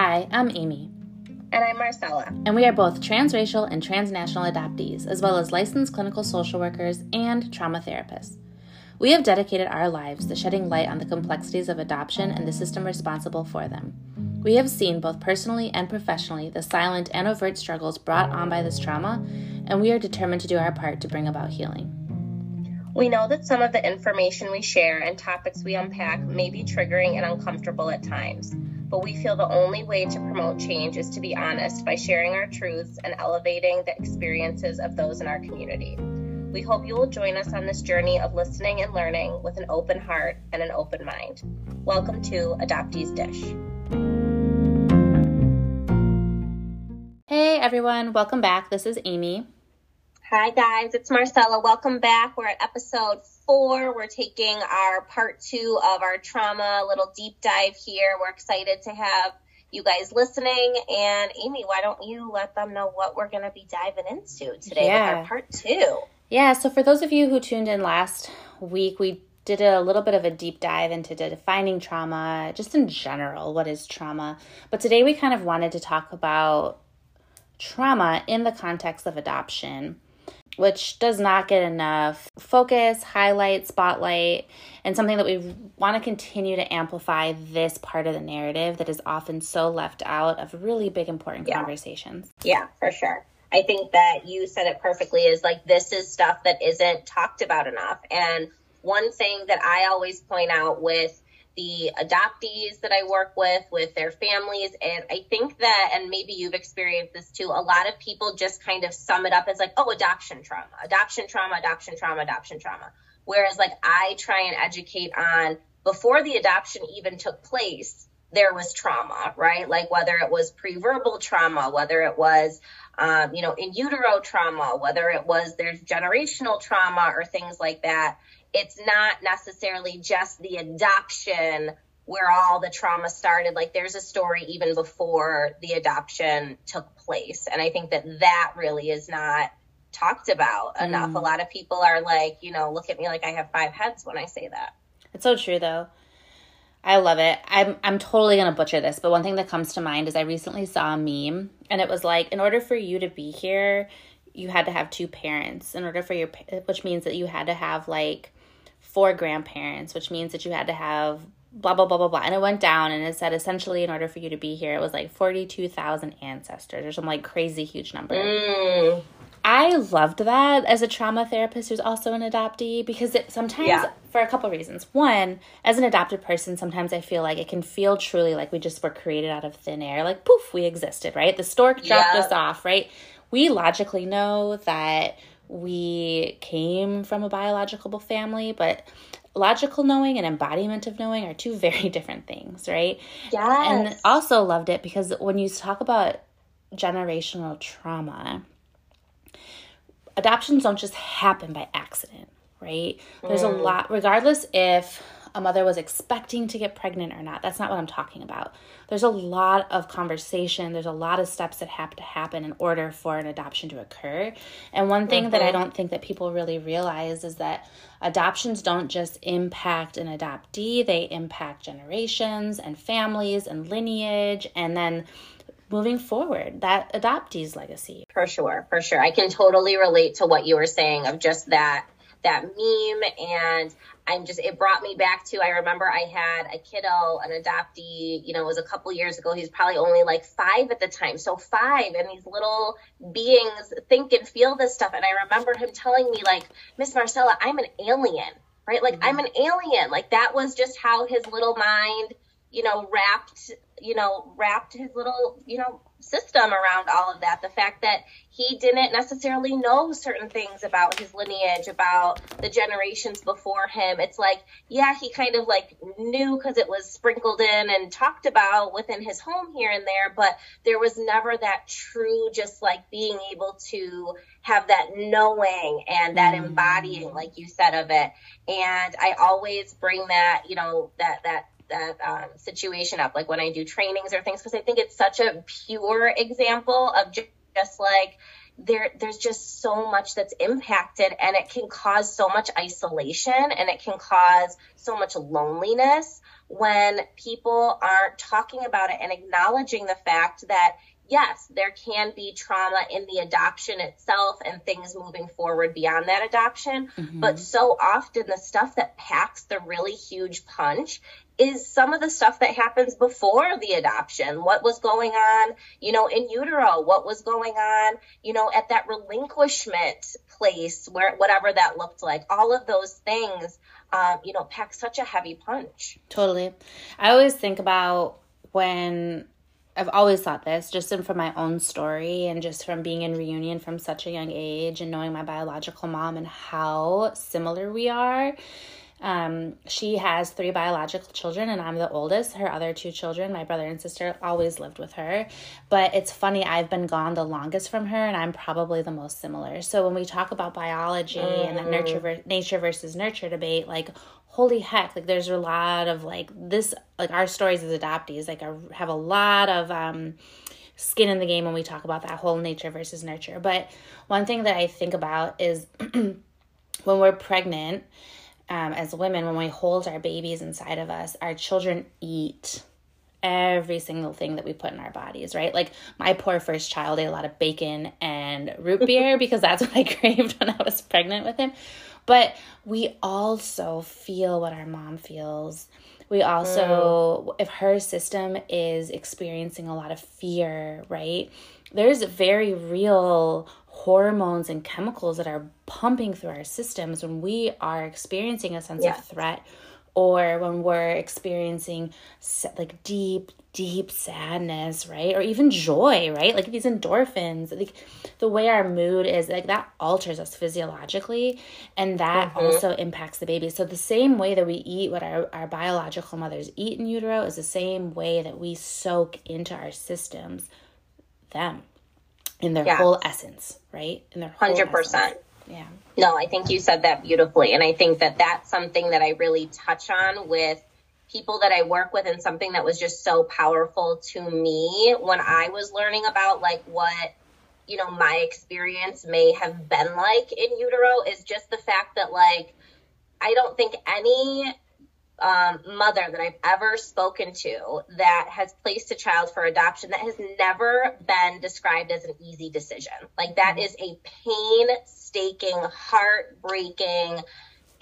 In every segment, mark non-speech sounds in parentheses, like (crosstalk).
Hi, I'm Amy. And I'm Marcella. And we are both transracial and transnational adoptees, as well as licensed clinical social workers and trauma therapists. We have dedicated our lives to shedding light on the complexities of adoption and the system responsible for them. We have seen, both personally and professionally, the silent and overt struggles brought on by this trauma, and we are determined to do our part to bring about healing. We know that some of the information we share and topics we unpack may be triggering and uncomfortable at times but we feel the only way to promote change is to be honest by sharing our truths and elevating the experiences of those in our community. We hope you will join us on this journey of listening and learning with an open heart and an open mind. Welcome to Adoptees Dish. Hey everyone, welcome back. This is Amy. Hi guys, it's Marcella. Welcome back. We're at episode four. We're taking our part two of our trauma little deep dive here. We're excited to have you guys listening. And Amy, why don't you let them know what we're going to be diving into today yeah. with our part two? Yeah, so for those of you who tuned in last week, we did a little bit of a deep dive into defining trauma, just in general, what is trauma. But today we kind of wanted to talk about trauma in the context of adoption which does not get enough focus, highlight, spotlight, and something that we want to continue to amplify this part of the narrative that is often so left out of really big, important yeah. conversations. Yeah, for sure. I think that you said it perfectly is like this is stuff that isn't talked about enough. And one thing that I always point out with the adoptees that I work with, with their families. And I think that, and maybe you've experienced this too, a lot of people just kind of sum it up as like, oh, adoption trauma, adoption trauma, adoption trauma, adoption trauma. Whereas, like, I try and educate on before the adoption even took place, there was trauma, right? Like, whether it was pre verbal trauma, whether it was, um, you know, in utero trauma, whether it was there's generational trauma or things like that it's not necessarily just the adoption where all the trauma started. Like there's a story even before the adoption took place. And I think that that really is not talked about mm. enough. A lot of people are like, you know, look at me like I have five heads when I say that. It's so true though. I love it. I'm I'm totally gonna butcher this, but one thing that comes to mind is I recently saw a meme, and it was like, in order for you to be here, you had to have two parents. In order for your, which means that you had to have like four grandparents, which means that you had to have blah blah blah blah blah and it went down and it said essentially in order for you to be here it was like 42,000 ancestors or some like crazy huge number. Mm. I loved that as a trauma therapist who's also an adoptee because it sometimes yeah. for a couple reasons. One, as an adopted person, sometimes I feel like it can feel truly like we just were created out of thin air. Like poof, we existed, right? The stork dropped yeah. us off, right? We logically know that we came from a biological family, but logical knowing and embodiment of knowing are two (laughs) very different things, right? Yes. And also loved it because when you talk about generational trauma, adoptions don't just happen by accident, right? Mm. There's a mm. lot, regardless if a mother was expecting to get pregnant or not. That's not what I'm talking about. There's a lot of conversation, there's a lot of steps that have to happen in order for an adoption to occur. And one thing mm-hmm. that I mm-hmm. don't think that people really realize is that adoptions don't just impact an adoptee, they impact generations and families and lineage and then moving forward that adoptee's legacy for sure for sure i can totally relate to what you were saying of just that that meme and I'm just it brought me back to I remember I had a kiddo, an adoptee, you know, it was a couple years ago. He's probably only like five at the time. So five and these little beings think and feel this stuff. And I remember him telling me, like, Miss Marcella, I'm an alien. Right? Like mm-hmm. I'm an alien. Like that was just how his little mind, you know, wrapped, you know, wrapped his little, you know, system around all of that. The fact that he didn't necessarily know certain things about his lineage, about the generations before him. It's like, yeah, he kind of like knew because it was sprinkled in and talked about within his home here and there, but there was never that true, just like being able to have that knowing and that mm. embodying, like you said, of it. And I always bring that, you know, that, that that um, situation up, like when I do trainings or things, because I think it's such a pure example of just, just like, there there's just so much that's impacted and it can cause so much isolation and it can cause so much loneliness when people aren't talking about it and acknowledging the fact that yes, there can be trauma in the adoption itself and things moving forward beyond that adoption. Mm-hmm. But so often, the stuff that packs the really huge punch is some of the stuff that happens before the adoption. What was going on, you know, in utero? What was going on, you know, at that relinquishment place where whatever that looked like? All of those things, um, you know, pack such a heavy punch. Totally. I always think about when I've always thought this, just from my own story and just from being in reunion from such a young age and knowing my biological mom and how similar we are. Um, she has three biological children, and I'm the oldest. Her other two children, my brother and sister, always lived with her. But it's funny, I've been gone the longest from her, and I'm probably the most similar. So when we talk about biology mm. and the nurture ver- nature versus nurture debate, like holy heck like there's a lot of like this like our stories as adoptees like are, have a lot of um skin in the game when we talk about that whole nature versus nurture but one thing that i think about is (clears throat) when we're pregnant um, as women when we hold our babies inside of us our children eat every single thing that we put in our bodies, right? Like my poor first child ate a lot of bacon and root (laughs) beer because that's what I craved when I was pregnant with him. But we also feel what our mom feels. We also, mm. if her system is experiencing a lot of fear, right? There's very real hormones and chemicals that are pumping through our systems when we are experiencing a sense yes. of threat or when we're experiencing like deep deep sadness right or even joy right like these endorphins like the way our mood is like that alters us physiologically and that mm-hmm. also impacts the baby so the same way that we eat what our, our biological mothers eat in utero is the same way that we soak into our systems them in their yeah. whole essence right in their 100% Yeah. No, I think you said that beautifully. And I think that that's something that I really touch on with people that I work with and something that was just so powerful to me when I was learning about like what, you know, my experience may have been like in utero is just the fact that like, I don't think any um, mother that I've ever spoken to that has placed a child for adoption that has never been described as an easy decision. Like that mm-hmm. a painstaking, heartbreaking,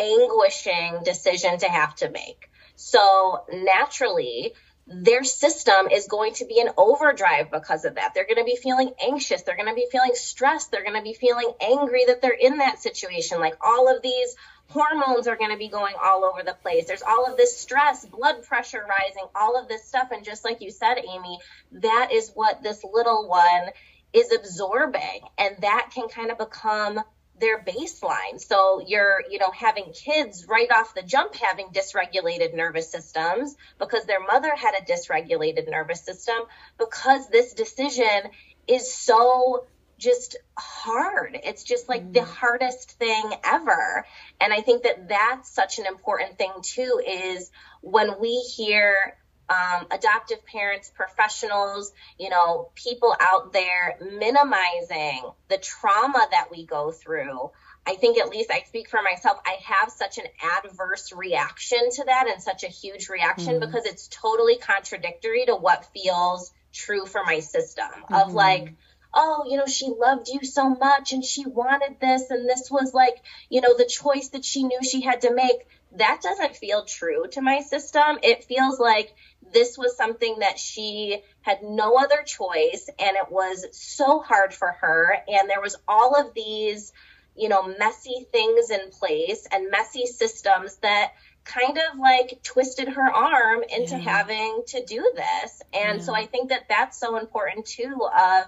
anguishing decision to have to make. So naturally, their system is going to be in overdrive because of that. They're going to be feeling anxious. They're going to be feeling stressed. They're going to be feeling angry that they're in that situation. Like all of these hormones are going to be going all over the place. There's all of this stress, blood pressure rising, all of this stuff. And just like you said, Amy, that is what this little one is absorbing. And that can kind of become their baseline. So you're, you know, having kids right off the jump having dysregulated nervous systems because their mother had a dysregulated nervous system because this decision is so just hard. It's just like mm. the hardest thing ever. And I think that that's such an important thing too is when we hear um, adoptive parents, professionals, you know, people out there minimizing the trauma that we go through. I think at least I speak for myself, I have such an adverse reaction to that and such a huge reaction mm because it's totally contradictory to what feels true for my system mm-hmm. of like, oh, you know, she loved you so much and she wanted this and this was like, you know, the choice that she knew she had to make. That doesn't feel true to my system. It feels like this was something that she had no other choice and it was so hard for her and there was all of these you know messy things in place and messy systems that kind of like twisted her arm into yeah. having to do this and yeah. so i think that that's so important too of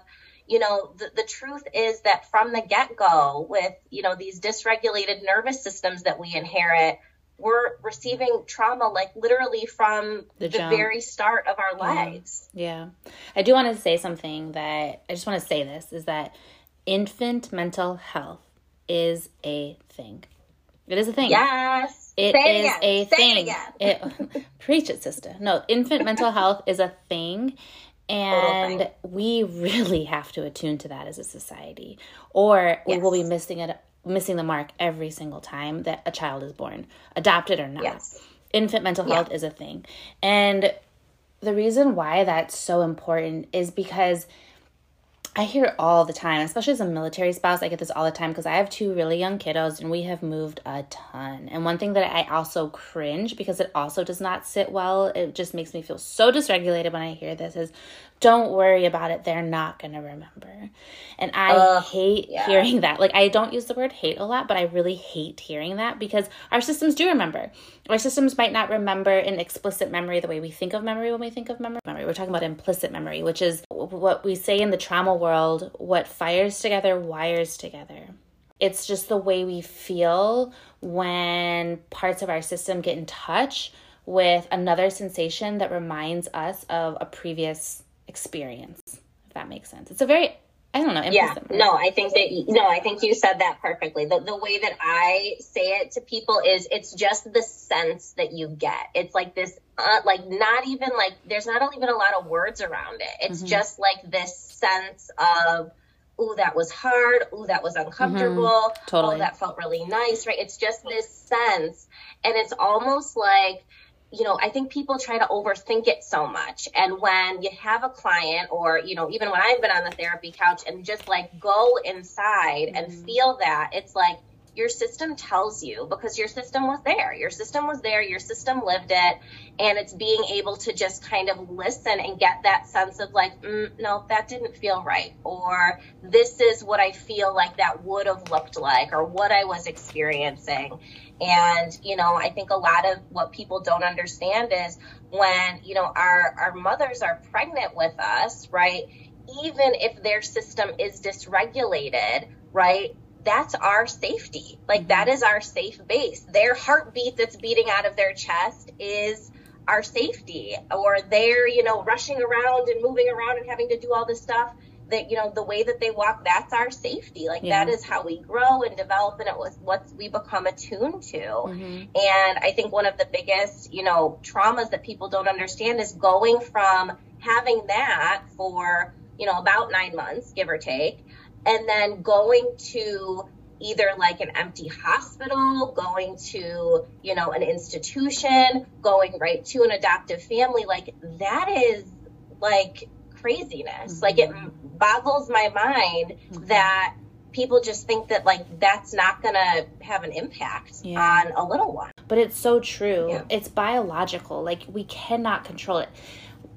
you know the, the truth is that from the get-go with you know these dysregulated nervous systems that we inherit we're receiving trauma like literally from the, the very start of our lives. Yeah. yeah. I do want to say something that I just want to say this is that infant mental health is a thing. It is a thing. Yes. It say is it a say thing. It, it (laughs) preach it, sister. No, infant mental health is a thing And we really have to attune to that as a society, or we will be missing it, missing the mark every single time that a child is born, adopted or not. Yes. Infant mental health yeah. is a thing. And the reason why that's so important is because I hear it all the time, especially as a military spouse. I get this all the time because I have two really young kiddos and we have moved a ton. And one thing that I also cringe because it also does not sit well, it just makes me feel so dysregulated when I hear this is don't worry about it. They're not going to remember. And I uh, hate yeah. hearing that. Like, I don't use the word hate a lot, but I really hate hearing that because our systems do remember. Our systems might not remember in explicit memory the way we think of memory when we think of memory. We're talking about implicit memory, which is what we say in the trauma world what fires together wires together. It's just the way we feel when parts of our system get in touch with another sensation that reminds us of a previous experience, if that makes sense. It's a very I don't know. Yeah, no, I think that no, I think you said that perfectly. The the way that I say it to people is it's just the sense that you get. It's like this, uh, like not even like there's not even a lot of words around it. It's mm-hmm. just like this sense of. Ooh, that was hard. Ooh, that was uncomfortable. Mm-hmm. Totally. Oh, that felt really nice, right? It's just this sense. And it's almost like you know, I think people try to overthink it so much. And when you have a client or, you know, even when I've been on the therapy couch and just like go inside mm-hmm. and feel that, it's like your system tells you because your system was there. Your system was there, your system lived it, and it's being able to just kind of listen and get that sense of like, mm, no, that didn't feel right, or this is what I feel like that would have looked like, or what I was experiencing. And, you know, I think a lot of what people don't understand is when, you know, our, our mothers are pregnant with us, right? Even if their system is dysregulated, right? That's our safety. Like that is our safe base. Their heartbeat that's beating out of their chest is our safety or they're, you know, rushing around and moving around and having to do all this stuff that you know the way that they walk that's our safety like yeah. that is how we grow and develop and it was what we become attuned to mm-hmm. and i think one of the biggest you know traumas that people don't understand is going from having that for you know about nine months give or take and then going to either like an empty hospital, going to, you know, an institution, going right to an adoptive family, like that is like craziness. Mm-hmm. Like it boggles my mind mm-hmm. that people just think that like that's not to have an impact yeah. on a little one. But it's so true. Yeah. It's biological. Like we cannot control it.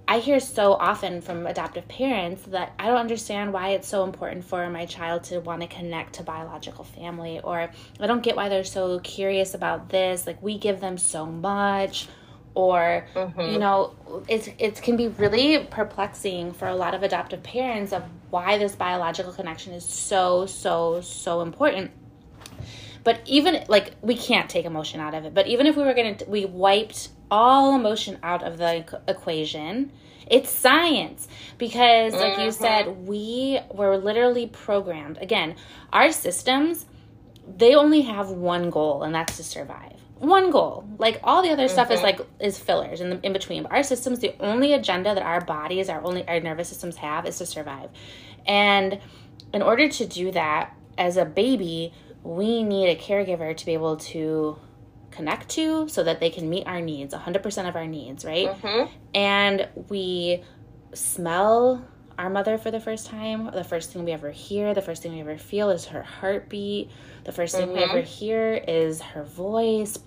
I hear so often from adoptive parents that I don't understand why it's so important for my child to want to connect to biological family or I don't get why they're so curious about this like we give them so much or mm-hmm. you know it's it can be really perplexing for a lot of adoptive parents of why this biological connection is so so so important. But even like we can't take emotion out of it. But even if we were going to we wiped all emotion out of the equation it's science. Because like mm-hmm. you said we were literally programmed. Again our systems they only have one goal and that's to survive one goal. Like all the other mm-hmm. stuff is like is fillers in the in between. But our systems, the only agenda that our bodies, our only our nervous systems have is to survive. And in order to do that, as a baby, we need a caregiver to be able to connect to so that they can meet our needs, 100% of our needs, right? Mm-hmm. And we smell our mother for the first time. The first thing we ever hear, the first thing we ever feel is her heartbeat. The first thing mm-hmm. we ever hear is her voice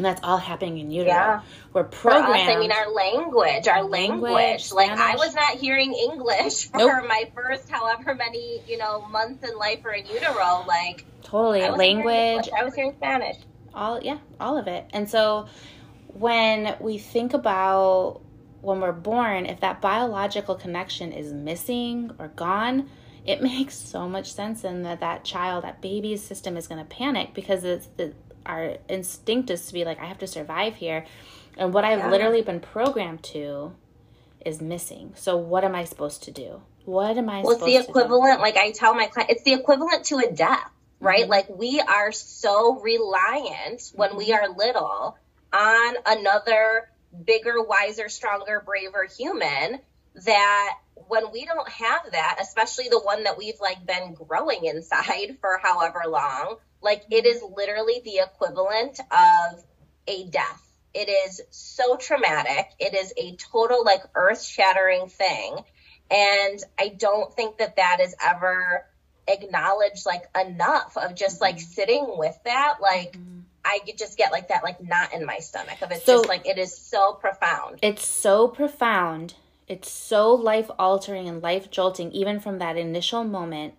and that's all happening in utero. Yeah. We're programmed. Us, I mean, our language, our language. language like I was not hearing English (laughs) for nope. my first, however many, you know, months in life or in utero. Like totally I language. I was hearing Spanish. All yeah, all of it. And so when we think about when we're born, if that biological connection is missing or gone, it (laughs) makes so much sense and that that child, that baby's system is going to panic because it's the our instinct is to be like, I have to survive here. And what I've yeah. literally been programmed to is missing. So what am I supposed to do? What am I well, it's the equivalent, like I tell my client, it's the equivalent to a death, right? Mm-hmm. Like we are so reliant when we are little on another bigger, wiser, stronger, braver human that when we don't have that, especially the one that we've like been growing inside for however long, like it is literally the equivalent of a death. It is so traumatic. It is a total like earth shattering thing. And I don't think that that is ever acknowledged like enough of just like sitting with that. Like, mm-hmm. I just get like that, like knot in my stomach of it's so, just like it is so profound. It's so profound. It's so life altering and life jolting, even from that initial moment.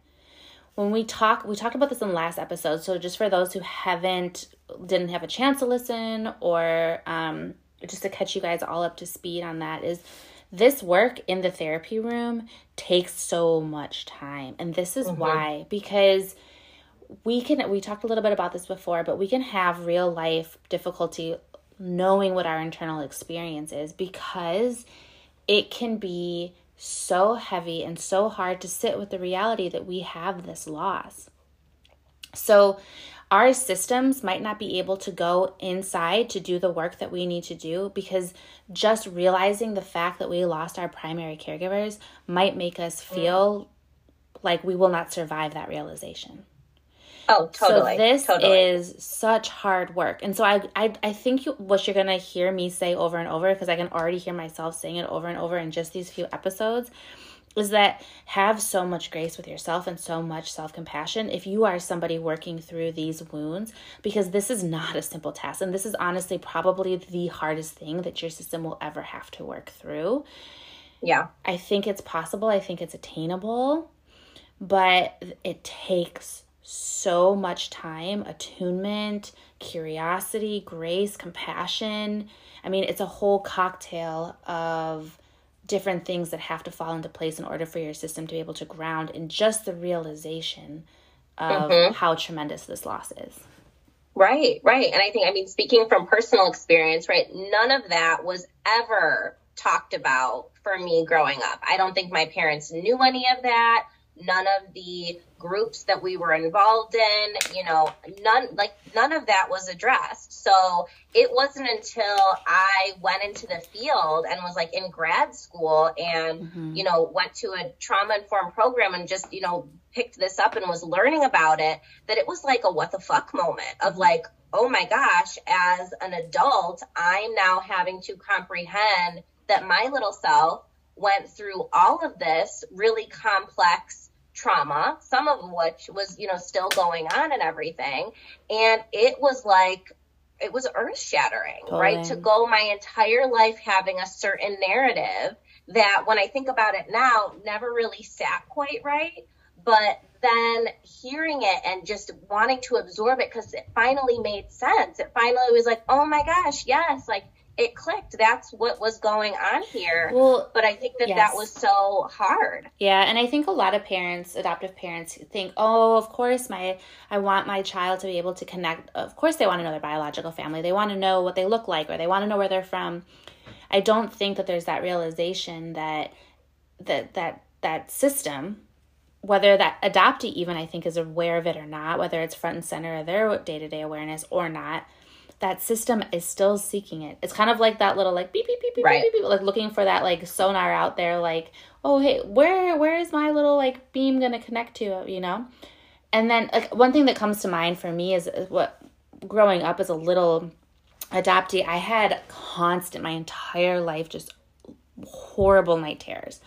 When we talk, we talked about this in the last episode. So just for those who haven't, didn't have a chance to listen, or um, just to catch you guys all up to speed on that, is this work in the therapy room takes so much time, and this is mm-hmm. why because we can we talked a little bit about this before but we can have real life difficulty knowing what our internal experience is because it can be so heavy and so hard to sit with the reality that we have this loss so our systems might not be able to go inside to do the work that we need to do because just realizing the fact that we lost our primary caregivers might make us feel like we will not survive that realization. Oh, totally. So this totally. is such hard work. And so I I, I think you, what you're going to hear me say over and over because I can already hear myself saying it over and over in just these few episodes is that have so much grace with yourself and so much self-compassion if you are somebody working through these wounds because this is not a simple task and this is honestly probably the hardest thing that your system will ever have to work through. Yeah. I think it's possible. I think it's attainable, but it takes so much time, attunement, curiosity, grace, compassion. I mean, it's a whole cocktail of different things that have to fall into place in order for your system to be able to ground in just the realization of mm-hmm. how tremendous this loss is. Right, right. And I think, I mean, speaking from personal experience, right, none of that was ever talked about for me growing up. I don't think my parents knew any of that none of the groups that we were involved in, you know, none like none of that was addressed. So it wasn't until I went into the field and was like in grad school and, mm-hmm. you know, went to a trauma informed program and just, you know, picked this up and was learning about it that it was like a what the fuck moment of like, oh my gosh, as an adult, I'm now having to comprehend that my little self went through all of this really complex trauma, some of which was, you know, still going on and everything. And it was like, it was earth shattering, totally. right? To go my entire life having a certain narrative that when I think about it now, never really sat quite right. But then hearing it and just wanting to absorb it because it finally made sense. It finally was like, oh my gosh, yes, like it clicked. That's what was going on here. Well, but I think that yes. that was so hard. Yeah, and I think a lot of parents, adoptive parents, think, "Oh, of course, my I want my child to be able to connect. Of course, they want to know their biological family. They want to know what they look like, or they want to know where they're from." I don't think that there's that realization that that that that system whether that adoptee even I think is aware of it or not, whether it's front and center of their day to day awareness or not, that system is still seeking it. It's kind of like that little like beep beep beep beep right. beep beep, like looking for that like sonar out there. Like, oh hey, where where is my little like beam gonna connect to? You know, and then like one thing that comes to mind for me is, is what growing up as a little adoptee, I had constant my entire life just horrible night terrors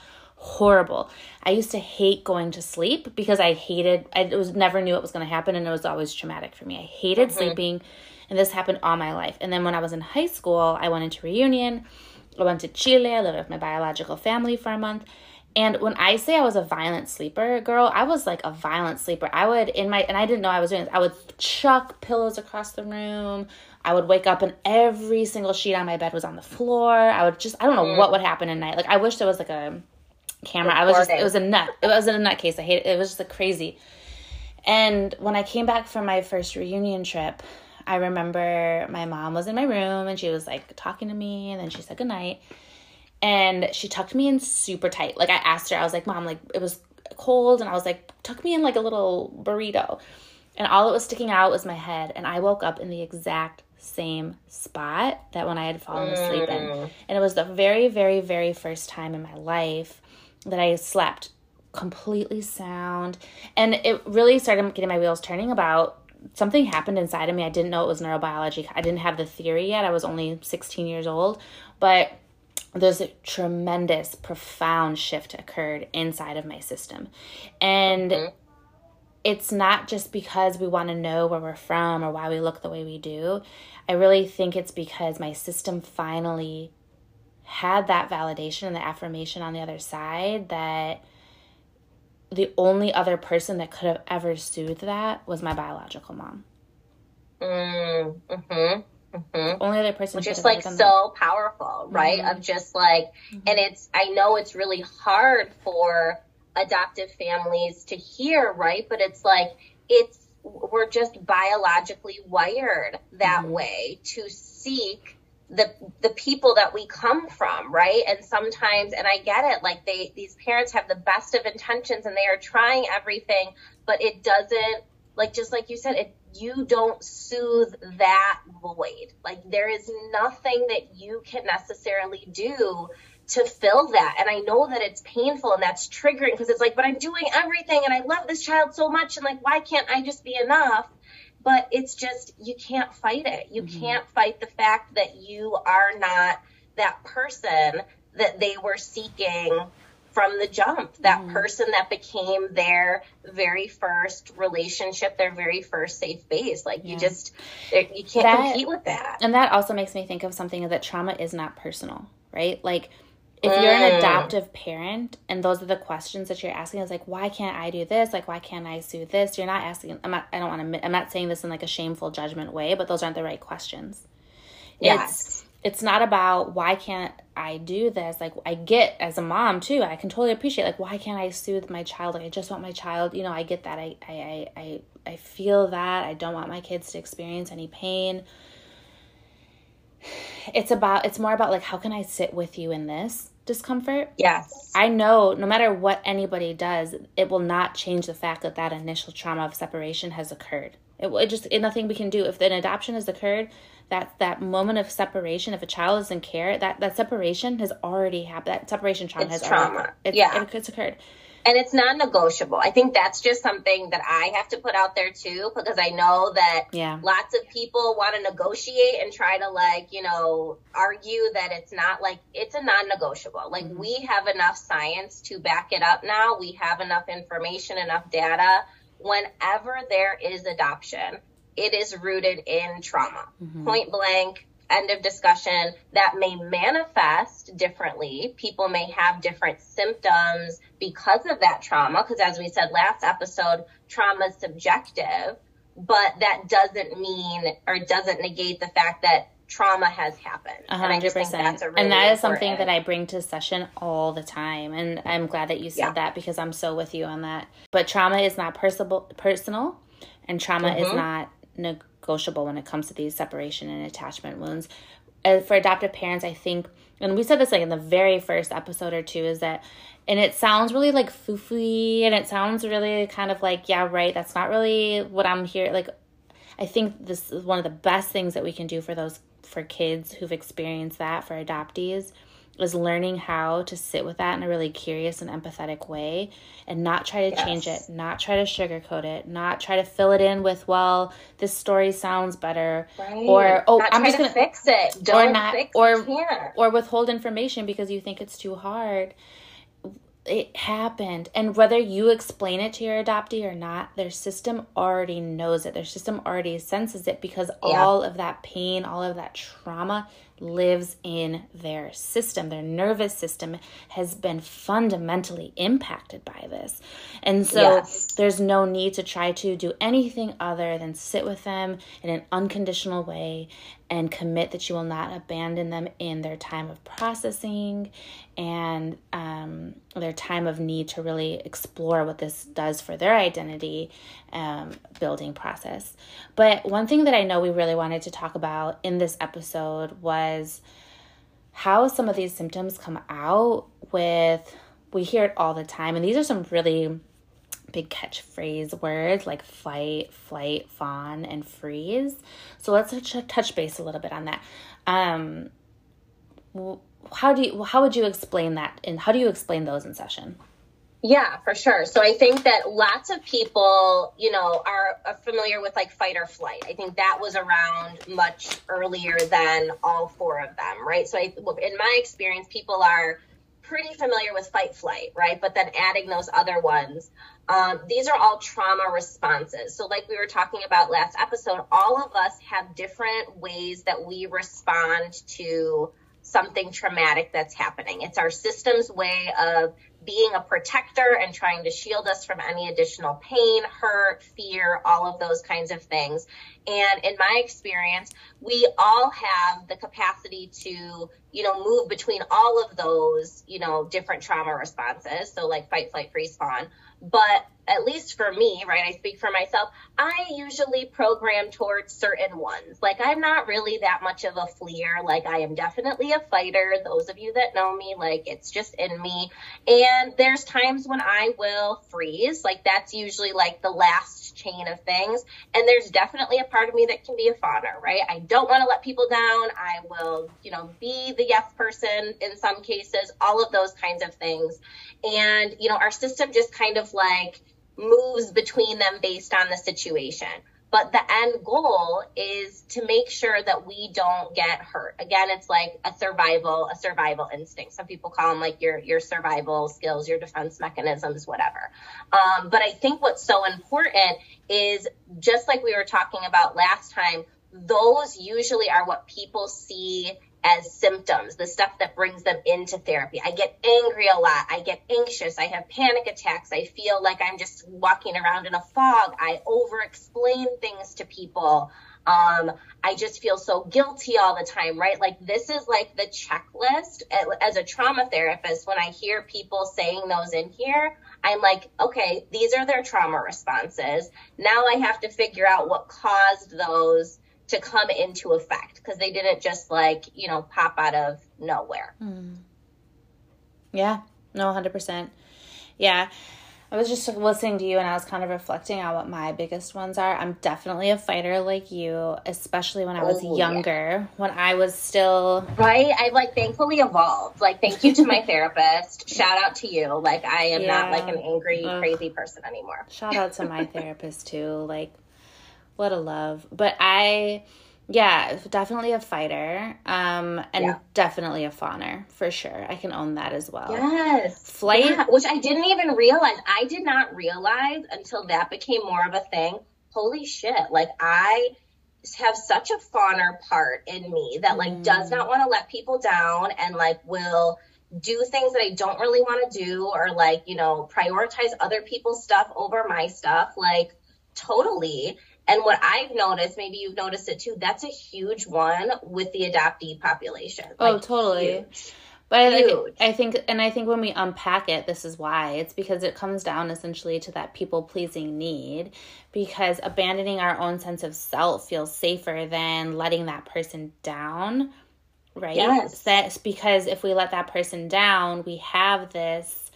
horrible. I used to hate going to sleep because I hated I was never knew what was going to happen and it was always traumatic for me. I hated mm-hmm. sleeping and this happened all my life. And then when I was in high school, I went into reunion. I went to Chile. I lived with my biological family for a month. And when I say I was a violent sleeper, girl, I was like a violent sleeper. I would in my and I didn't know I was doing this. I would chuck pillows across the room. I would wake up and every single sheet on my bed was on the floor. I would just I don't know mm. what would happen at night. Like I wish there was like a camera. I was just it was a nut. It was in a nut case. I hate it. It was just like crazy. And when I came back from my first reunion trip, I remember my mom was in my room and she was like talking to me and then she said goodnight. And she tucked me in super tight. Like I asked her, I was like, Mom, like it was cold and I was like, tuck me in like a little burrito. And all that was sticking out was my head. And I woke up in the exact same spot that when I had fallen asleep in. Mm. And it was the very, very, very first time in my life that I slept completely sound. And it really started getting my wheels turning about something happened inside of me. I didn't know it was neurobiology. I didn't have the theory yet. I was only 16 years old. But there's a tremendous, profound shift occurred inside of my system. And mm-hmm. it's not just because we want to know where we're from or why we look the way we do. I really think it's because my system finally had that validation and the affirmation on the other side that the only other person that could have ever soothed that was my biological mom. Mm, hmm Mm-hmm. Only other person, which is like so that. powerful, right? Mm-hmm. Of just like, mm-hmm. and it's I know it's really hard for adoptive families to hear, right? But it's like it's we're just biologically wired that mm-hmm. way to seek the the people that we come from right and sometimes and i get it like they these parents have the best of intentions and they are trying everything but it doesn't like just like you said it you don't soothe that void. Like there is nothing that you can necessarily do to fill that. And I know that it's painful and that's triggering because it's like, but I'm doing everything and I love this child so much and like, why can't I just be enough? But it's just, you can't fight it. You mm-hmm. can't fight the fact that you are not that person that they were seeking from the jump. That mm. person that became their very first relationship, their very first safe base. Like yeah. you just, you can't that, compete with that. And that also makes me think of something that trauma is not personal, right? Like if you're an mm. adoptive parent and those are the questions that you're asking is like why can't i do this like why can't i do this you're not asking i'm not i don't want to i'm not saying this in like a shameful judgment way but those aren't the right questions yes. it's it's not about why can't I do this? Like I get as a mom too, I can totally appreciate like why can't I soothe my child? Like I just want my child, you know, I get that. I I I I feel that. I don't want my kids to experience any pain. It's about it's more about like how can I sit with you in this discomfort? Yes. I know no matter what anybody does, it will not change the fact that that initial trauma of separation has occurred. It, it just it, nothing we can do if an adoption has occurred that that moment of separation if a child is in care that that separation has already happened that separation trauma it's has trauma already, it's, yeah it, it's occurred and it's non-negotiable i think that's just something that i have to put out there too because i know that yeah. lots of people want to negotiate and try to like you know argue that it's not like it's a non-negotiable like mm-hmm. we have enough science to back it up now we have enough information enough data whenever there is adoption it is rooted in trauma. Mm-hmm. Point blank, end of discussion. That may manifest differently. People may have different symptoms because of that trauma. Because as we said last episode, trauma is subjective, but that doesn't mean or doesn't negate the fact that trauma has happened. hundred percent. Really and that is something that I bring to session all the time. And I'm glad that you said yeah. that because I'm so with you on that. But trauma is not personal personal and trauma mm-hmm. is not negotiable when it comes to these separation and attachment wounds. Uh, for adoptive parents, I think, and we said this like in the very first episode or two, is that, and it sounds really like foofy, and it sounds really kind of like, yeah, right, that's not really what I'm here. Like, I think this is one of the best things that we can do for those for kids who've experienced that for adoptees is learning how to sit with that in a really curious and empathetic way and not try to yes. change it, not try to sugarcoat it, not try to fill it in with, well, this story sounds better. Right. Or oh not I'm just gonna fix it. Don't or not fix or or withhold information because you think it's too hard. It happened. And whether you explain it to your adoptee or not, their system already knows it. Their system already senses it because yeah. all of that pain, all of that trauma lives in their system. Their nervous system has been fundamentally impacted by this. And so yes. there's no need to try to do anything other than sit with them in an unconditional way and commit that you will not abandon them in their time of processing and um, their time of need to really explore what this does for their identity um, building process. But one thing that I know we really wanted to talk about in this episode was how some of these symptoms come out with, we hear it all the time, and these are some really big catchphrase words like fight, flight, fawn, and freeze. So let's touch, touch base a little bit on that. Um, how do you how would you explain that and how do you explain those in session? Yeah, for sure. So I think that lots of people, you know, are, familiar with like fight or flight. I think that was around much earlier than all four of them, right? So I, in my experience, people are pretty familiar with fight flight, right? But then adding those other ones, um, these are all trauma responses. So, like we were talking about last episode, all of us have different ways that we respond to something traumatic that's happening. It's our system's way of being a protector and trying to shield us from any additional pain, hurt, fear, all of those kinds of things. And in my experience, we all have the capacity to, you know, move between all of those, you know, different trauma responses. So like fight, flight, freeze, fawn. But at least for me, right, I speak for myself, I usually program towards certain ones. Like I'm not really that much of a fleer. Like I am definitely a fighter. Those of you that know me, like it's just in me. And there's times when I will freeze. Like that's usually like the last chain of things. And there's definitely a part of me that can be a fawner, right? I don't want to let people down. I will, you know, be the yes person in some cases, all of those kinds of things. And, you know, our system just kind of like, moves between them based on the situation. But the end goal is to make sure that we don't get hurt. Again, it's like a survival, a survival instinct. Some people call them like your, your survival skills, your defense mechanisms, whatever. Um, but I think what's so important is just like we were talking about last time, those usually are what people see as symptoms, the stuff that brings them into therapy. I get angry a lot. I get anxious. I have panic attacks. I feel like I'm just walking around in a fog. I over explain things to people. Um, I just feel so guilty all the time, right? Like this is like the checklist as a trauma therapist. When I hear people saying those in here, I'm like, okay, these are their trauma responses. Now I have to figure out what caused those to come into effect because they didn't just like, you know, pop out of nowhere. Mm. Yeah, no, 100%. Yeah. I was just listening to you and I was kind of reflecting on what my biggest ones are. I'm definitely a fighter like you, especially when I was oh, younger, yeah. when I was still. Right? I've like thankfully evolved. Like, thank you to my (laughs) therapist. Shout out to you. Like, I am yeah. not like an angry, Ugh. crazy person anymore. Shout out to my therapist too. Like, what a love. But I yeah, definitely a fighter. Um and yeah. definitely a fawner for sure. I can own that as well. Yes. Flight yeah, which I didn't even realize. I did not realize until that became more of a thing. Holy shit. Like I have such a fawner part in me that like mm. does not want to let people down and like will do things that I don't really want to do or like, you know, prioritize other people's stuff over my stuff. Like totally. And what I've noticed, maybe you've noticed it too, that's a huge one with the adoptee population. Oh, like, totally. Huge. But I think, I think, and I think when we unpack it, this is why. It's because it comes down essentially to that people pleasing need. Because abandoning our own sense of self feels safer than letting that person down, right? Yes. That's because if we let that person down, we have this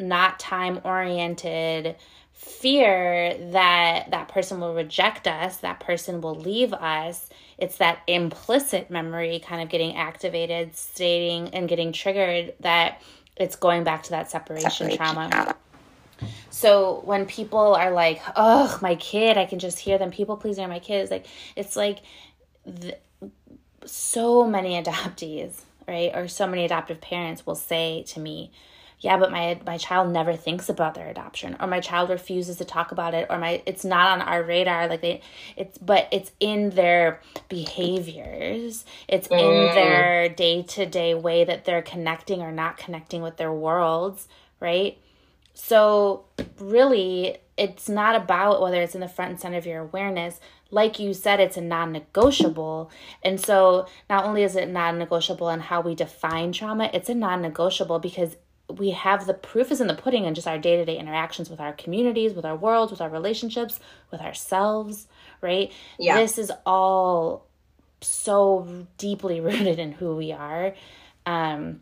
not time oriented fear that that person will reject us, that person will leave us. It's that implicit memory kind of getting activated, stating and getting triggered that it's going back to that separation, separation trauma. trauma. So when people are like, "Oh, my kid," I can just hear them people pleasing are my kids. Like it's like the, so many adoptees, right, or so many adoptive parents will say to me, yeah but my my child never thinks about their adoption or my child refuses to talk about it or my it's not on our radar like they it's but it's in their behaviors it's mm. in their day-to-day way that they're connecting or not connecting with their worlds right so really it's not about whether it's in the front and center of your awareness like you said, it's a non negotiable. And so, not only is it non negotiable in how we define trauma, it's a non negotiable because we have the proof is in the pudding in just our day-to-day interactions with our communities with our worlds with our relationships with ourselves right yeah. this is all so deeply (laughs) rooted in who we are um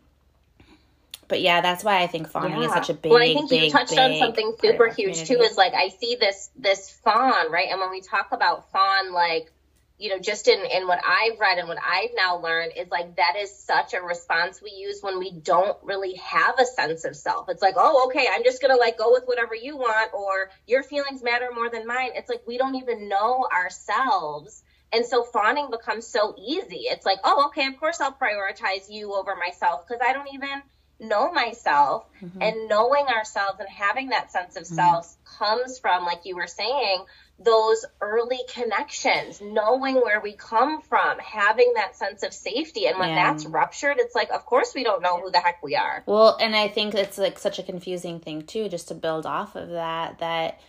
but yeah, that's why I think fawning yeah. is such a big. Well, I think big, you touched on something super huge too. Is like I see this this fawn right, and when we talk about fawn, like you know, just in in what I've read and what I've now learned is like that is such a response we use when we don't really have a sense of self. It's like, oh, okay, I'm just gonna like go with whatever you want, or your feelings matter more than mine. It's like we don't even know ourselves. And so fawning becomes so easy. It's like, oh, okay, of course I'll prioritize you over myself because I don't even know myself mm-hmm. and knowing ourselves and having that sense of mm-hmm. self comes from like you were saying those early connections knowing where we come from having that sense of safety and when yeah. that's ruptured it's like of course we don't know who the heck we are well and i think it's like such a confusing thing too just to build off of that that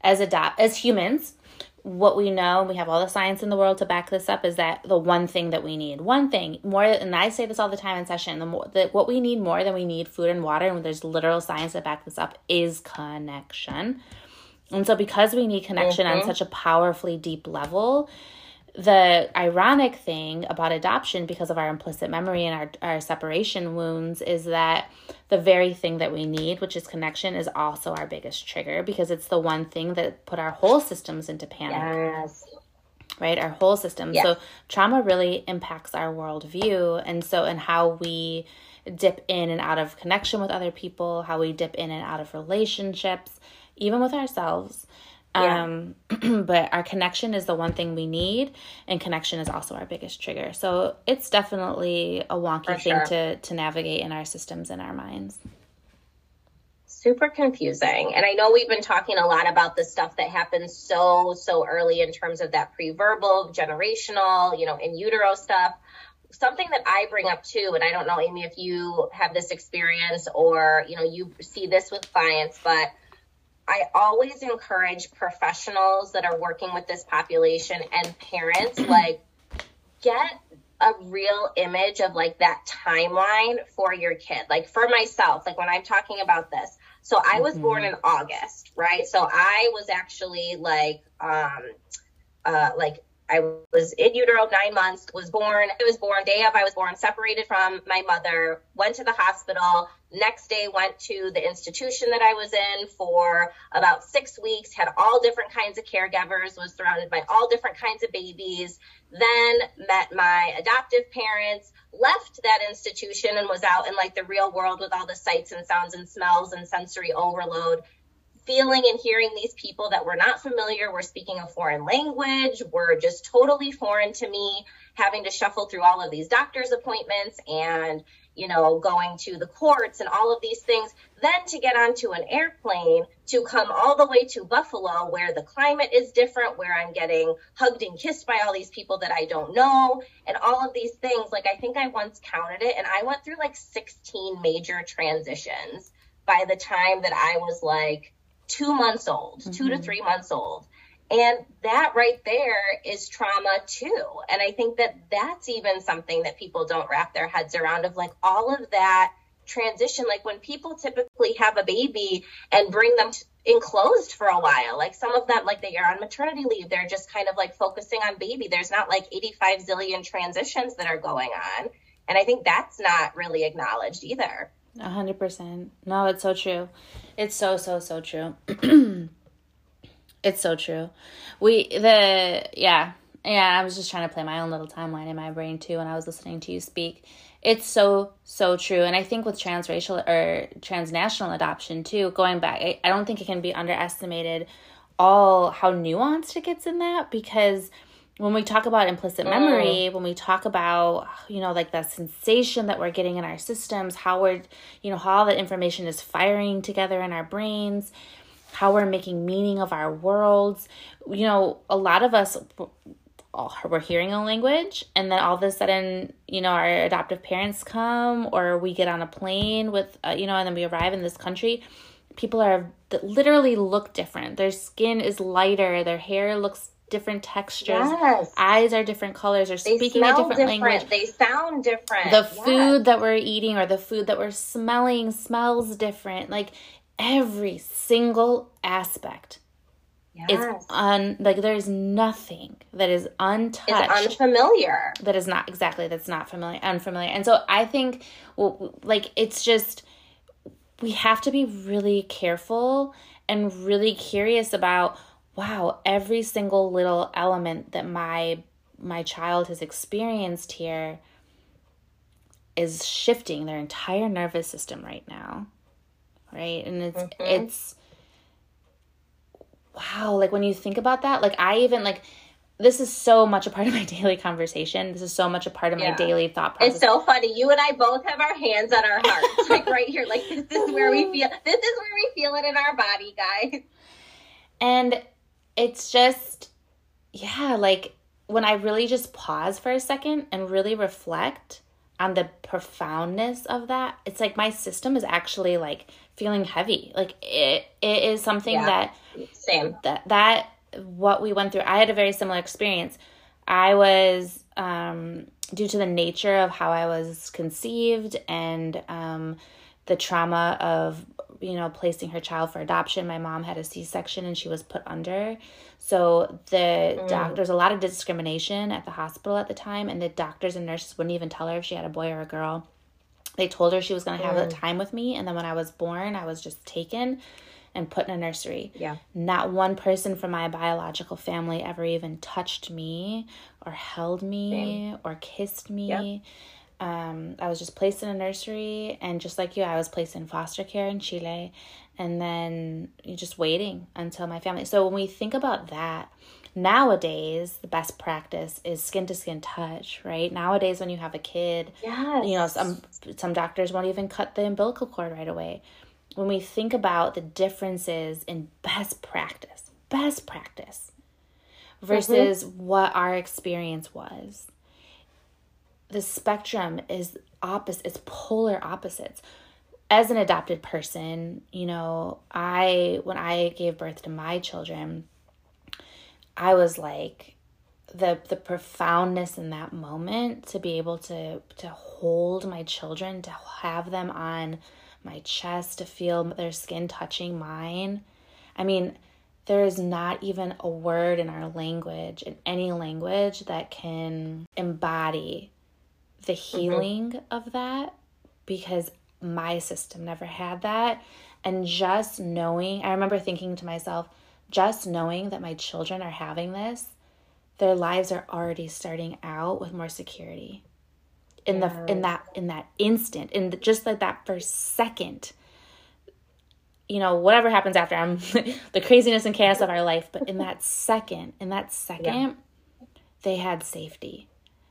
as adopt as humans what we know, we have all the science in the world to back this up, is that the one thing that we need, one thing more, and I say this all the time in session, the more that what we need more than we need food and water, and there's literal science that back this up, is connection. And so, because we need connection mm-hmm. on such a powerfully deep level, the ironic thing about adoption because of our implicit memory and our, our separation wounds is that the very thing that we need which is connection is also our biggest trigger because it's the one thing that put our whole systems into panic yes. right our whole system yes. so trauma really impacts our worldview and so and how we dip in and out of connection with other people how we dip in and out of relationships even with ourselves yeah. Um, (clears throat) but our connection is the one thing we need, and connection is also our biggest trigger. So it's definitely a wonky For thing sure. to to navigate in our systems and our minds. Super confusing. And I know we've been talking a lot about the stuff that happens so, so early in terms of that pre verbal, generational, you know, in utero stuff something that I bring up too, and I don't know, Amy, if you have this experience or, you know, you see this with clients, but I always encourage professionals that are working with this population and parents (clears throat) like get a real image of like that timeline for your kid. Like for myself, like when I'm talking about this. So I was mm-hmm. born in August, right? So I was actually like um uh like I was in utero nine months, was born, I was born day of I was born, separated from my mother, went to the hospital, next day went to the institution that I was in for about six weeks, had all different kinds of caregivers, was surrounded by all different kinds of babies, then met my adoptive parents, left that institution and was out in like the real world with all the sights and sounds and smells and sensory overload feeling and hearing these people that were not familiar were speaking a foreign language, were just totally foreign to me, having to shuffle through all of these doctor's appointments and, you know, going to the courts and all of these things. Then to get onto an airplane to come all the way to Buffalo, where the climate is different, where I'm getting hugged and kissed by all these people that I don't know, and all of these things. Like, I think I once counted it, and I went through like 16 major transitions by the time that I was like, two months old, mm-hmm. two to mm-hmm. three months old. And that right there is trauma too. And I think that that's even something that people don't wrap their heads around of like all of that transition. Like when people typically have a baby and bring them enclosed for a while, like some of them, like they are on maternity leave, they're just kind of like focusing on baby. There's not like 85 zillion transitions that are going on. And I think that's not really acknowledged either. A hundred percent. No, it's so true. It's so so so true. (clears throat) it's so true. We the yeah yeah. I was just trying to play my own little timeline in my brain too, when I was listening to you speak. It's so so true, and I think with transracial or transnational adoption too. Going back, I, I don't think it can be underestimated all how nuanced it gets in that because when we talk about implicit memory, mm. when we talk about, you know, like the sensation that we're getting in our systems, how we're, you know, how all that information is firing together in our brains, how we're making meaning of our worlds, you know, a lot of us, we're hearing a language and then all of a sudden, you know, our adoptive parents come or we get on a plane with, uh, you know, and then we arrive in this country. People are literally look different. Their skin is lighter, their hair looks different textures. Yes. Eyes are different colors. They speaking a different, different, language. They sound different. The yes. food that we're eating or the food that we're smelling smells different. Like every single aspect yes. is un like there's nothing that is untouched. It's unfamiliar. That is not exactly that's not familiar unfamiliar. And so I think well like it's just we have to be really careful and really curious about wow, every single little element that my my child has experienced here is shifting their entire nervous system right now. Right? And it's mm-hmm. it's wow, like when you think about that, like I even like this is so much a part of my (laughs) daily conversation. This is so much a part of yeah. my daily thought process. It's so funny. You and I both have our hands on our hearts, like right here. Like this is where we (laughs) feel. This is where we feel it in our body, guys. And it's just, yeah, like when I really just pause for a second and really reflect on the profoundness of that, it's like my system is actually like feeling heavy. Like it, it is something yeah. that same that that what we went through. I had a very similar experience. I was um, due to the nature of how I was conceived and um, the trauma of you know placing her child for adoption. My mom had a C section and she was put under. So the mm. doc, there's a lot of discrimination at the hospital at the time, and the doctors and nurses wouldn't even tell her if she had a boy or a girl. They told her she was going to have mm. a time with me, and then when I was born, I was just taken and put in a nursery. Yeah. Not one person from my biological family ever even touched me or held me Same. or kissed me. Yep. Um, I was just placed in a nursery, and just like you, I was placed in foster care in Chile, and then just waiting until my family. So when we think about that, nowadays the best practice is skin to skin touch right nowadays when you have a kid yes. you know some some doctors won't even cut the umbilical cord right away when we think about the differences in best practice, best practice versus mm-hmm. what our experience was, the spectrum is opposite, it's polar opposites. As an adopted person, you know, I, when I gave birth to my children, I was like, the the profoundness in that moment to be able to to hold my children to have them on my chest to feel their skin touching mine. I mean, there is not even a word in our language, in any language, that can embody the mm-hmm. healing mm-hmm. of that because my system never had that. And just knowing, I remember thinking to myself, just knowing that my children are having this, their lives are already starting out with more security in the in that in that instant in the, just like that first second you know whatever happens after i'm (laughs) the craziness and chaos of our life but in that second in that second yeah. they had safety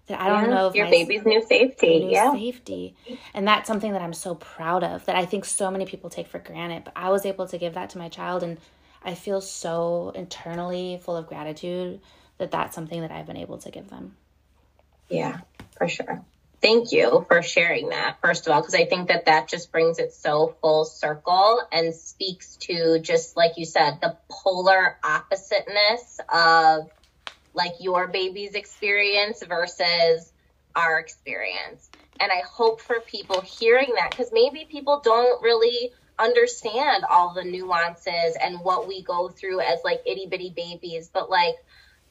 that i don't know if your my, baby's new safety new yeah. safety. And that's something that i'm so proud of that i think so many people take for granted. But i was able to give that to my child and i feel so internally full of gratitude that that's something that i've been able to give them. Yeah for sure. Thank you for sharing that first of all because i think that that just brings it so full circle and speaks to just like you said the polar oppositeness of like your baby's experience versus our experience. And i hope for people hearing that because maybe people don't really understand all the nuances and what we go through as like itty bitty babies. But like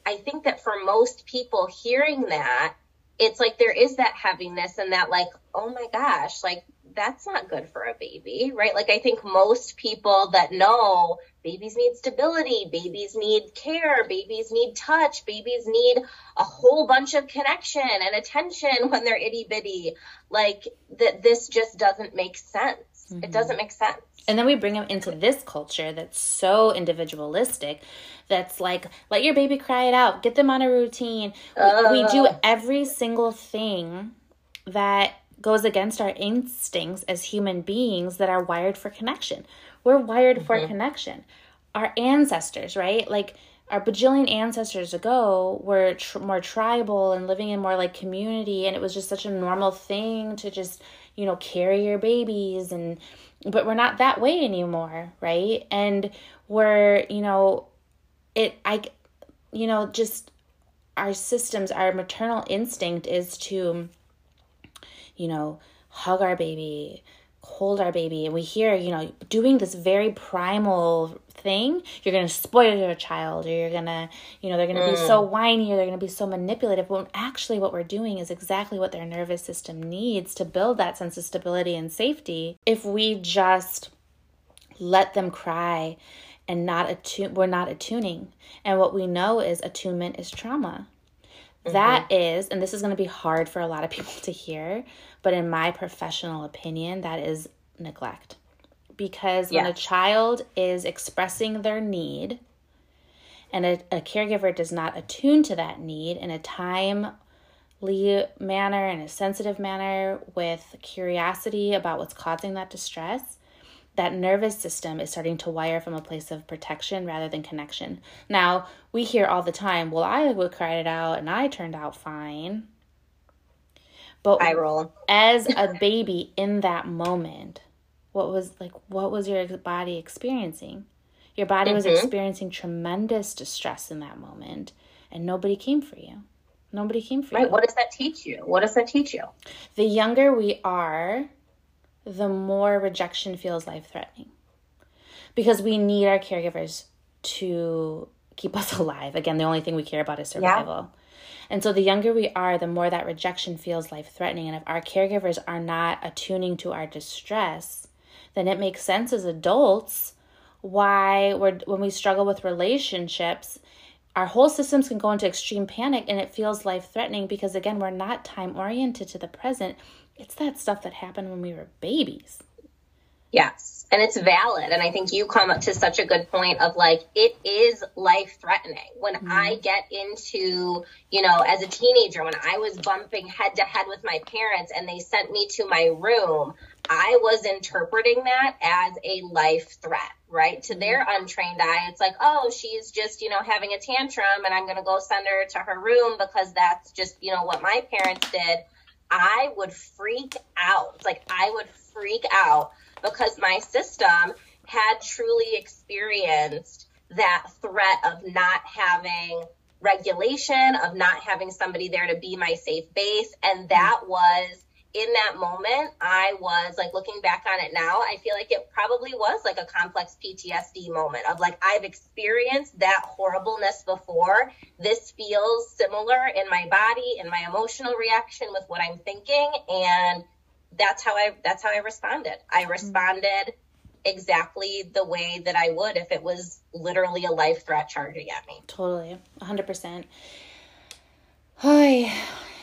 i think that for most people hearing that it's like there is that heaviness and that like oh my gosh like that's not good for a baby right? Like i think most people that know babies need stability babies need care babies need touch babies need a whole bunch of connection and attention when they're itty bitty like that this just doesn't make sense. Mm-hmm. it doesn't make sense. And then we bring them into this culture that's so individualistic that's like let your baby cry it out get them on a routine. Uh. we, we do every single thing that goes against our instincts as human beings that are wired for connection. We're wired mm-hmm. for connection. Our ancestors right? Like our bajillion ancestors ago were tr- more tribal and living in more like community and it was just such a normal thing to just you know carry your babies and but we're not that way anymore right? And we're you know it i you know just our systems our maternal instinct is to you know hug our baby hold our baby and we hear, you know, doing this very primal thing, you're going to spoil your child or you're going to, you know, they're going to mm. be so whiny or they're going to be so manipulative. When actually what we're doing is exactly what their nervous system needs to build that sense of stability and safety. If we just let them cry and not attune, we're not attuning. And what we know is attunement is trauma. Mm-hmm. That is, and this is going to be hard for a lot of (laughs) people to hear, but in my professional opinion, that is neglect. Because yeah. when a child is expressing their need and a, a caregiver does not attune to that need in a timely manner, in a sensitive manner, with curiosity about what's causing that distress, that nervous system is starting to wire from a place of protection rather than connection. Now, we hear all the time, well, I would cry it out and I turned out fine. But I roll. as a (laughs) baby in that moment, what was like what was your body experiencing? Your body mm-hmm. was experiencing tremendous distress in that moment and nobody came for you. Nobody came for right. you. Right. What does that teach you? What does that teach you? The younger we are, the more rejection feels life threatening. Because we need our caregivers to keep (laughs) us alive. Again, the only thing we care about is survival. Yeah. And so the younger we are, the more that rejection feels life threatening. And if our caregivers are not attuning to our distress, then it makes sense as adults why we're, when we struggle with relationships, our whole systems can go into extreme panic and it feels life threatening because, again, we're not time oriented to the present. It's that stuff that happened when we were babies. Yes and it's valid and i think you come up to such a good point of like it is life threatening when mm-hmm. i get into you know as a teenager when i was bumping head to head with my parents and they sent me to my room i was interpreting that as a life threat right to their mm-hmm. untrained eye it's like oh she's just you know having a tantrum and i'm going to go send her to her room because that's just you know what my parents did i would freak out like i would freak out because my system had truly experienced that threat of not having regulation, of not having somebody there to be my safe base. And that was in that moment, I was like looking back on it now, I feel like it probably was like a complex PTSD moment of like, I've experienced that horribleness before. This feels similar in my body, in my emotional reaction with what I'm thinking. And that's how I that's how I responded. I mm-hmm. responded exactly the way that I would if it was literally a life threat charging at me. Totally. 100%. Hi.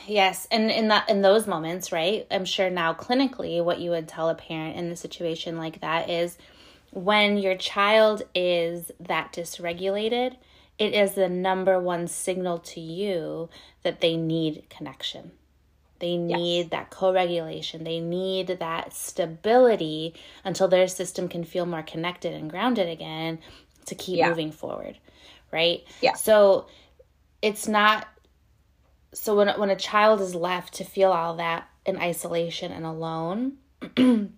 Yes, and in that in those moments, right? I'm sure now clinically what you would tell a parent in a situation like that is when your child is that dysregulated, it is the number one signal to you that they need connection they need yes. that co regulation. They need that stability until their system can feel more connected and grounded again to keep yeah. moving forward. Right? Yeah. So it's not so when when a child is left to feel all that in isolation and alone (clears throat) and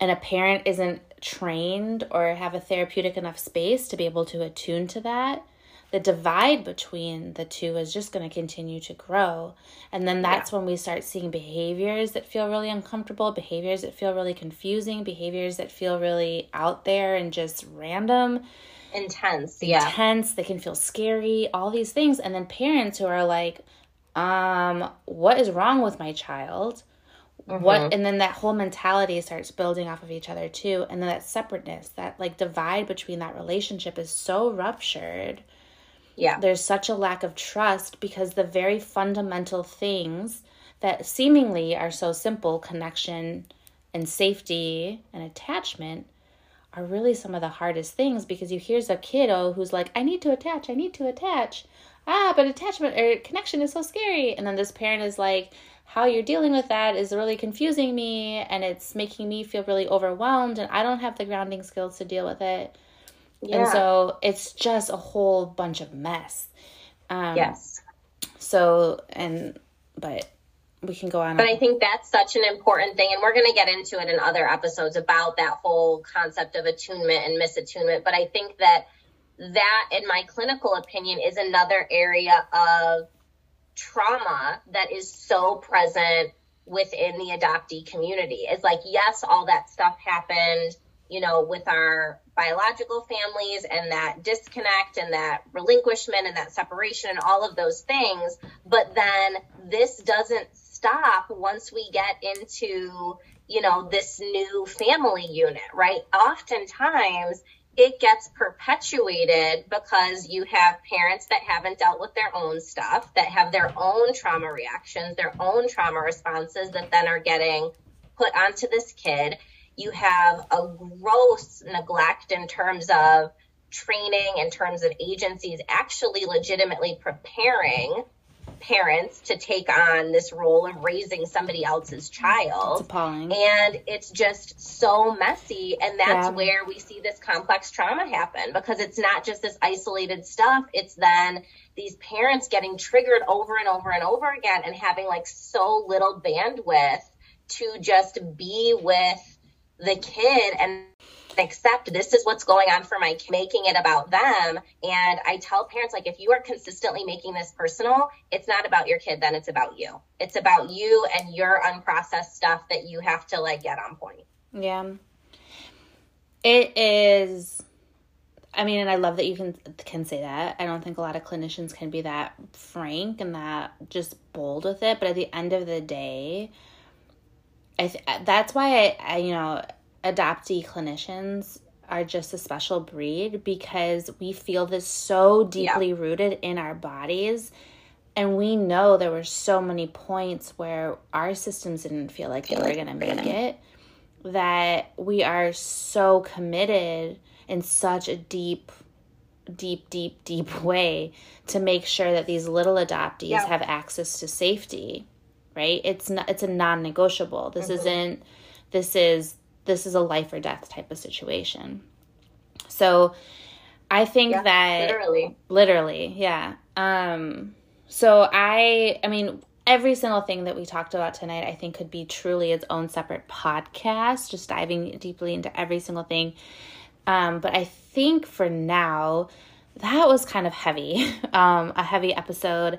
a parent isn't trained or have a therapeutic enough space to be able to attune to that the divide between the two is just going to continue to grow. And then that's yeah. when we start seeing behaviors that feel really uncomfortable, behaviors that feel really confusing, behaviors that feel really out there and just random. Intense, yeah. Intense, they can feel scary, all these things. And then parents who are like, um, what is wrong with my child? Mm-hmm. What and then that whole mentality starts building off of each other too. And then that separateness, that like divide between that relationship is so ruptured yeah. There's such a lack of trust because the very fundamental things that seemingly are so simple connection and safety and attachment are really some of the hardest things because you hear a kiddo who's like, I need to attach, I need to attach. Ah, but attachment or connection is so scary. And then this parent is like, how you're dealing with that is really confusing me and it's making me feel really overwhelmed and I don't have the grounding skills to deal with it. Yeah. And so it's just a whole bunch of mess. Um, yes. So, and, but we can go on. But I think that's such an important thing. And we're going to get into it in other episodes about that whole concept of attunement and misattunement. But I think that that, in my clinical opinion, is another area of trauma that is so present within the adoptee community. It's like, yes, all that stuff happened, you know, with our biological families and that disconnect and that relinquishment and that separation and all of those things. But then this doesn't stop once we get into, you know, this new family unit, right? Oftentimes it gets perpetuated because you have parents that haven't dealt with their own stuff, that have their own trauma reactions, their own trauma responses that then are getting put onto this kid. You have a gross neglect in terms of training, in terms of agencies actually legitimately preparing parents to take on this role of raising somebody else's child. It's appalling. And it's just so messy. And that's yeah. where we see this complex trauma happen because it's not just this isolated stuff. It's then these parents getting triggered over and over and over again and having like so little bandwidth to just be with the kid and accept this is what's going on for my making it about them. And i tell parents like if you are consistently making this personal it's not about your kid then it's about you. It's about you and your unprocessed stuff that you have to like get on point. Yeah. It is i mean and i love that you can can say that. I don't think a lot of clinicians can be that frank and that just bold with it. But at the end of the day i th- that's why I, I you know adoptee clinicians are just a special breed because we feel this so deeply yeah. rooted in our bodies. And we know there were so many points where our systems didn't feel like they were going to make it that we are so committed in such a deep, deep, deep, deep (laughs) way to make sure that these little adoptees yeah. have access to safety. Right? It's not. It's a non-negotiable. This mm-hmm. isn't. This is this is a life or death type of situation. So I think yeah, that literally literally, yeah. Um so I I mean every single thing that we talked about tonight I think could be truly its own separate podcast, just diving deeply into every single thing. Um but I think for now that was kind of heavy. (laughs) Um a heavy episode.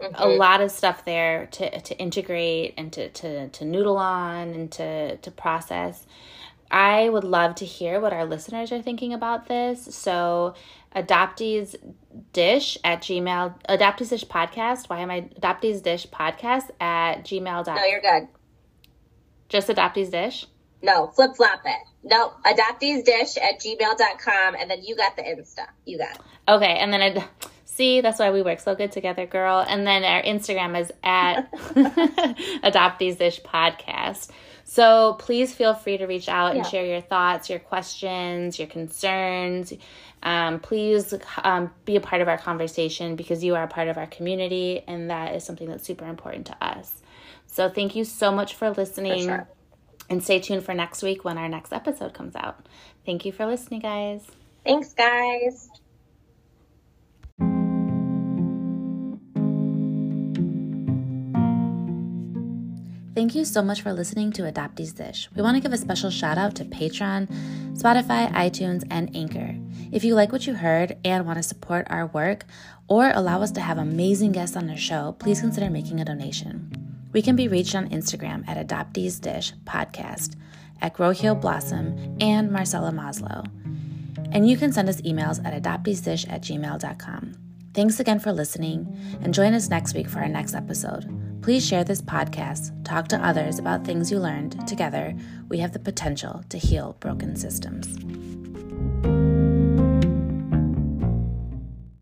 Mm-hmm. a lot of stuff there to to integrate and to to to noodle on and to to process. I would love to hear what our listeners are thinking about this. So adoptees dish at gmail adoptees dish podcast why am i adoptees dish podcast at gmail dot? no you're good just adoptees dish no flip flop it no adoptees dish at gmail.com and then you got the insta you got it. okay and then i See, that's why we work so good together, girl. And then our Instagram is at (laughs) Adoptees Dish Podcast. So please feel free to reach out and share your thoughts, your questions, your concerns. Um, please um, be a part of our conversation because you are a part of our community, and that is something that's super important to us. So thank you so much for listening. For sure. And stay tuned for next week when our next episode comes out. Thank you for listening, guys. Thanks, guys. Thank you so much for listening to Adoptees Dish. We want to give a special shout out to Patreon, Spotify, iTunes, and Anchor. If you like what you heard and want to support our work or allow us to have amazing guests on the show, please consider making a donation. We can be reached on Instagram at Adoptees Dish Podcast, at Grohio Blossom, and Marcella Maslow. And you can send us emails at adopteesdish at gmail.com. Thanks again for listening, and join us next week for our next episode. Please share this podcast, talk to others about things you learned. Together, we have the potential to heal broken systems.